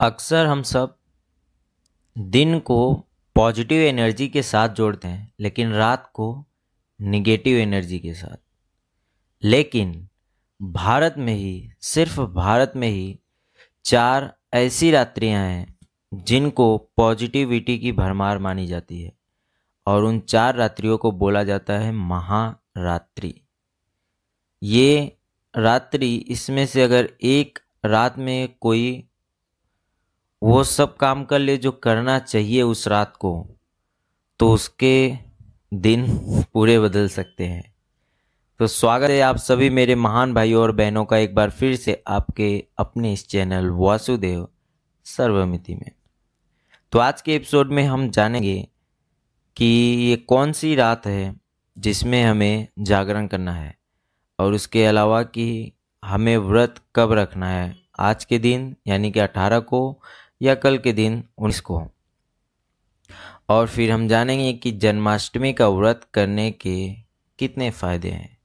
अक्सर हम सब दिन को पॉजिटिव एनर्जी के साथ जोड़ते हैं, लेकिन रात को निगेटिव एनर्जी के साथ। लेकिन भारत में ही, सिर्फ़ भारत में ही चार ऐसी रात्रियाँ हैं जिनको पॉजिटिविटी की भरमार मानी जाती है, और उन चार रात्रियों को बोला जाता है महारात्रि। ये रात्रि इसमें से अगर एक रात में कोई वो सब काम कर ले जो करना चाहिए उस रात को तो उसके दिन पूरे बदल सकते हैं। तो स्वागत है आप सभी मेरे महान भाइयों और बहनों का एक बार फिर से आपके अपने इस चैनल वासुदेव सर्वमिति में। तो आज के एपिसोड में हम जानेंगे कि ये कौन सी रात है जिसमें हमें जागरण करना है, और उसके अलावा कि हमें व्रत कब रखना है। आज के दिन, यानी कि अठारह को या कल के दिन उन्नीस को और फिर हम जानेंगे कि जन्माष्टमी का व्रत करने के कितने फ़ायदे हैं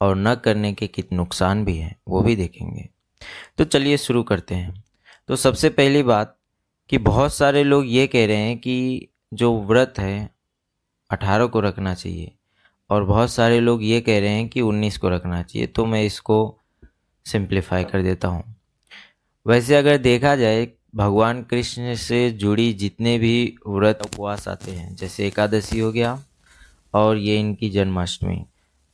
और न करने के कितने नुकसान भी हैं, वो भी देखेंगे। तो चलिए शुरू करते हैं। तो सबसे पहली बात कि बहुत सारे लोग ये कह रहे हैं कि जो व्रत है, अठारह को रखना चाहिए। और बहुत सारे लोग ये कह रहे हैं कि उन्नीस को रखना चाहिए। तो मैं इसको सिंप्लीफाई कर देता हूँ। वैसे अगर देखा जाए भगवान कृष्ण से जुड़ी जितने भी व्रत उपवास आते हैं, जैसे एकादशी हो गया और ये इनकी जन्माष्टमी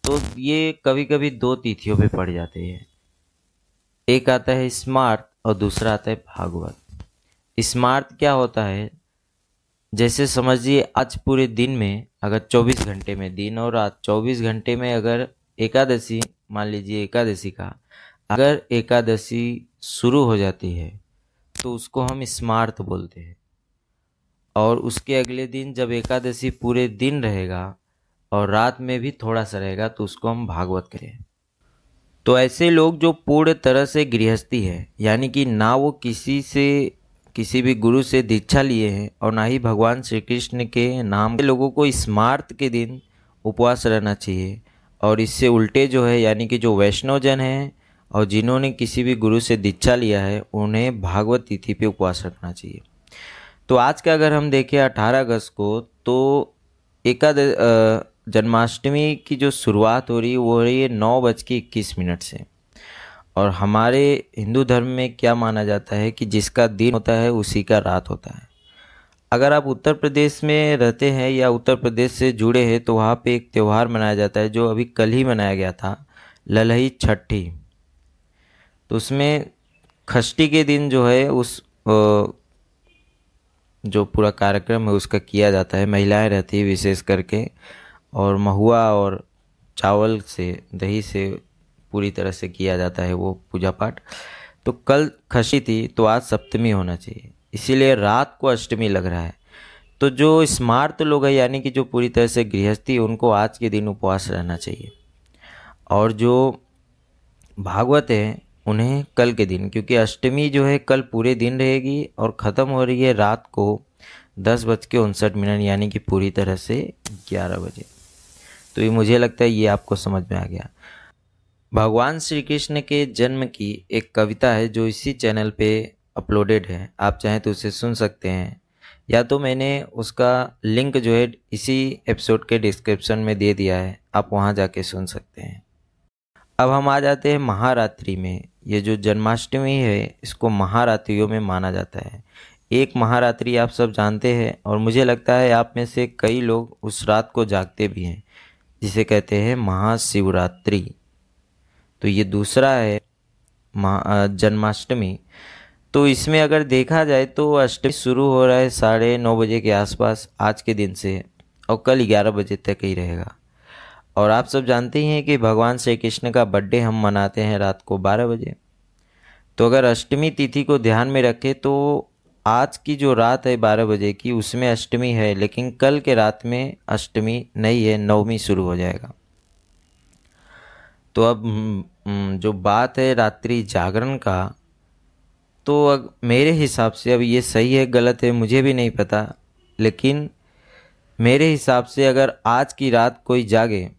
तो ये कभी कभी दो तिथियों पे पड़ जाते हैं। एक आता है स्मार्ट और दूसरा आता है भागवत। स्मार्ट क्या होता है? जैसे समझिए, आज पूरे दिन में अगर 24 घंटे में दिन और रात 24 घंटे में अगर एकादशी, मान लीजिए एकादशी का, अगर एकादशी शुरू हो जाती है तो उसको हम स्मार्त बोलते हैं। और उसके अगले दिन जब एकादशी पूरे दिन रहेगा और रात में भी थोड़ा सा रहेगा तो उसको हम भागवत करें। तो ऐसे लोग जो पूर्ण तरह से गृहस्थी है, यानी कि ना वो किसी से, किसी भी गुरु से दीक्षा लिए हैं और ना ही भगवान श्री कृष्ण के नाम के लोगों को स्मार्त के दिन उपवास रहना चाहिए। और इससे उल्टे जो है, यानी कि जो वैष्णवजन हैं और जिन्होंने किसी भी गुरु से दीक्षा लिया है, उन्हें भागवत तिथि पे उपवास रखना चाहिए। तो आज का अगर हम देखें अठारह अगस्त को तो एकाद जन्माष्टमी की जो शुरुआत हो रही है, वो हो रही है नौ बज के इक्कीस मिनट से। और हमारे हिंदू धर्म में क्या माना जाता है कि जिसका दिन होता है, उसी का रात होता है। अगर आप उत्तर प्रदेश में रहते हैं या उत्तर प्रदेश से जुड़े हैं तो वहाँ पे एक त्यौहार मनाया जाता है, जो अभी कल ही मनाया गया था, ललही छठी। तो उसमें खष्टी के दिन जो है, उस जो पूरा कार्यक्रम है, उसका किया जाता है। महिलाएँ रहती है विशेष करके, और महुआ और चावल से, दही से पूरी तरह से किया जाता है वो पूजा पाठ तो कल खसी थी तो आज सप्तमी होना चाहिए। इसीलिए रात को अष्टमी लग रहा है। तो जो स्मार्ट लोग हैं, यानी कि जो पूरी तरह से गृहस्थी, उनको आज के दिन उपवास रहना चाहिए। और जो भागवत है उन्हें कल के दिन, क्योंकि अष्टमी जो है कल पूरे दिन रहेगी और ख़त्म हो रही है रात को दस बज के उनसठ मिनट, यानी कि पूरी तरह से ग्यारह बजे। तो ये मुझे लगता है ये आपको समझ में आ गया। भगवान श्री कृष्ण के जन्म की एक कविता है जो इसी चैनल पे अपलोडेड है। आप चाहें तो उसे सुन सकते हैं। या तो मैंने उसका लिंक जो है इसी एपिसोड के डिस्क्रिप्शन में दे दिया है। आप वहाँ जाके सुन सकते हैं। अब हम आ जाते हैं महारात्रि में। ये जो जन्माष्टमी है, इसको महारात्रियों में माना जाता है। एक महारात्रि आप सब जानते हैं और मुझे लगता है आप में से कई लोग उस रात को जागते भी हैं, जिसे कहते हैं महाशिवरात्रि। तो ये दूसरा है जन्माष्टमी। तो इसमें अगर देखा जाए तो अष्टमी शुरू हो रहा है साढ़े नौ बजे के आसपास आज के दिन से, और कल ग्यारह बजे तक ही रहेगा। और आप सब जानते ही हैं कि भगवान श्री कृष्ण का बर्थडे हम मनाते हैं रात को बारह बजे। तो अगर अष्टमी तिथि को ध्यान में रखें तो आज की जो रात है बारह बजे की, उसमें अष्टमी है, लेकिन कल के रात में अष्टमी नहीं है, नवमी शुरू हो जाएगा। तो अब जो बात है रात्रि जागरण का तो अब मेरे हिसाब से अब ये सही है, गलत है, मुझे भी नहीं पता, लेकिन मेरे हिसाब से अगर आज की रात कोई जागे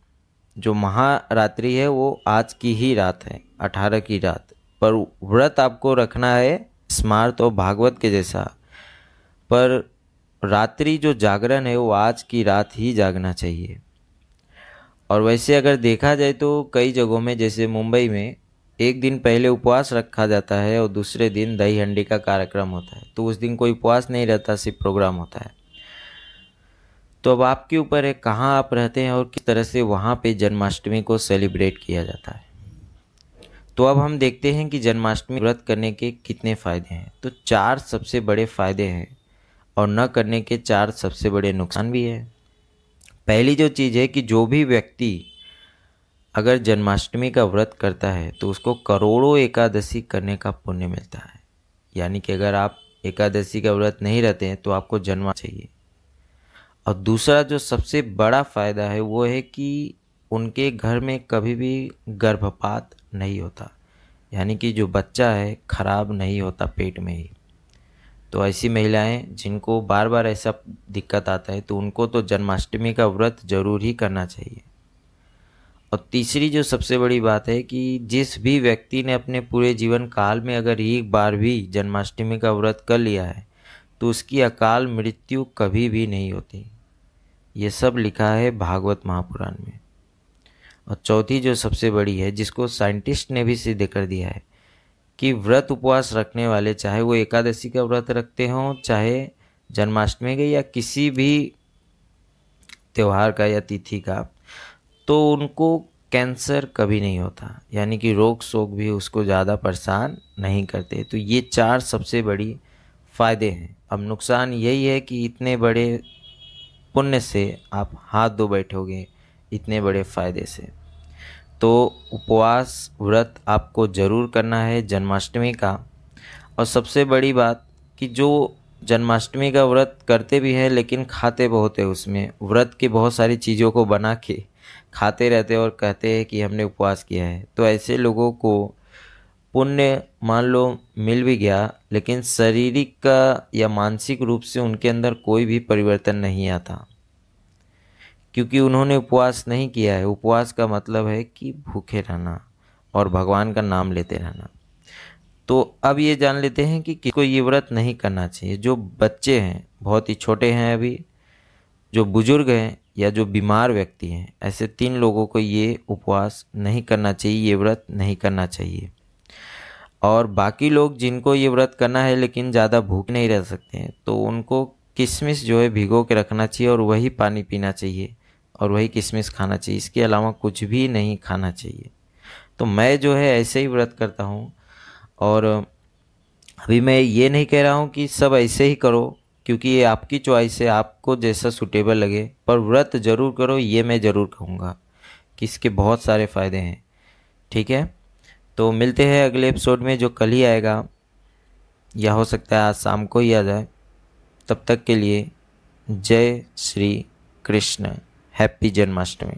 जो महारात्रि है, वो आज की ही रात है, अठारह की रात। पर व्रत आपको रखना है स्मार्त और भागवत के जैसा। पर रात्रि जो जागरण है, वो आज की रात ही जागना चाहिए। और वैसे अगर देखा जाए तो कई जगहों में, जैसे मुंबई में, एक दिन पहले उपवास रखा जाता है और दूसरे दिन दही हंडी का कार्यक्रम होता है। तो उस दिन कोई उपवास नहीं रहता, सिर्फ़ प्रोग्राम होता है। तो अब आपके ऊपर है, कहाँ आप रहते हैं और किस तरह से वहाँ पे जन्माष्टमी को सेलिब्रेट किया जाता है? तो अब हम देखते हैं कि जन्माष्टमी व्रत करने के कितने फ़ायदे हैं। तो चार सबसे बड़े फ़ायदे हैं और न करने के चार सबसे बड़े नुकसान भी है। पहली जो चीज़ है कि जो भी व्यक्ति अगर जन्माष्टमी का व्रत करता है तो उसको करोड़ों एकादशी करने का पुण्य मिलता है। यानी कि अगर आप एकादशी का व्रत नहीं रहते हैं तो आपको जन्मा चाहिए। और दूसरा जो सबसे बड़ा फ़ायदा है वो है कि उनके घर में कभी भी गर्भपात नहीं होता। यानी कि जो बच्चा है, खराब नहीं होता पेट में ही। तो ऐसी महिलाएँ जिनको बार बार ऐसा दिक्कत आता है तो उनको तो जन्माष्टमी का व्रत ज़रूर ही करना चाहिए। और तीसरी जो सबसे बड़ी बात है कि जिस भी व्यक्ति ने अपने पूरे जीवन काल में अगर एक बार भी जन्माष्टमी का व्रत कर लिया है तो उसकी अकाल मृत्यु कभी भी नहीं होती। ये सब लिखा है भागवत महापुराण में। और चौथी जो सबसे बड़ी है, जिसको साइंटिस्ट ने भी सिद्ध कर दिया है, कि व्रत उपवास रखने वाले, चाहे वो एकादशी का व्रत रखते हों, चाहे जन्माष्टमी का या किसी भी त्यौहार का या तिथि का तो उनको कैंसर कभी नहीं होता। यानी कि रोग शोक भी उसको ज़्यादा परेशान नहीं करते। तो ये चार सबसे बड़ी फ़ायदे हैं। अब नुकसान यही है कि इतने बड़े पुण्य से आप हाथ धो बैठोगे इतने बड़े फ़ायदे से। तो उपवास व्रत आपको ज़रूर करना है जन्माष्टमी का। और सबसे बड़ी बात कि जो जन्माष्टमी का व्रत करते भी हैं लेकिन खाते बहुत है उसमें, व्रत की बहुत सारी चीज़ों को बना के खाते रहते और कहते हैं कि हमने उपवास किया है। तो ऐसे लोगों को पुण्य, मान लो, मिल भी गया, लेकिन शारीरिक का या मानसिक रूप से उनके अंदर कोई भी परिवर्तन नहीं आता। क्योंकि उन्होंने उपवास नहीं किया है। उपवास का मतलब है कि भूखे रहना और भगवान का नाम लेते रहना। तो अब ये जान लेते हैं कि किसको ये व्रत नहीं करना चाहिए। जो बच्चे हैं, बहुत ही छोटे हैं अभी, जो बुज़ुर्ग हैं या जो बीमार व्यक्ति हैं, ऐसे तीन लोगों को ये उपवास नहीं करना चाहिए, ये व्रत नहीं करना चाहिए। और बाकी लोग जिनको ये व्रत करना है लेकिन ज़्यादा भूख नहीं रह सकते हैं तो उनको किशमिश जो है भिगो के रखना चाहिए और वही पानी पीना चाहिए और वही किशमिश खाना चाहिए। इसके अलावा कुछ भी नहीं खाना चाहिए। तो मैं जो है ऐसे ही व्रत करता हूँ और अभी मैं ये नहीं कह रहा हूँ कि सब ऐसे ही करो, क्योंकि ये आपकी चॉइस है, आपको जैसा सूटेबल लगे, पर व्रत ज़रूर करो, ये मैं ज़रूर कहूँगा कि इसके बहुत सारे फ़ायदे हैं। ठीक है? तो मिलते हैं अगले एपिसोड में, जो कल ही आएगा। या हो सकता है आज शाम को ही आ जाए। तब तक के लिए जय श्री कृष्ण। हैप्पी जन्माष्टमी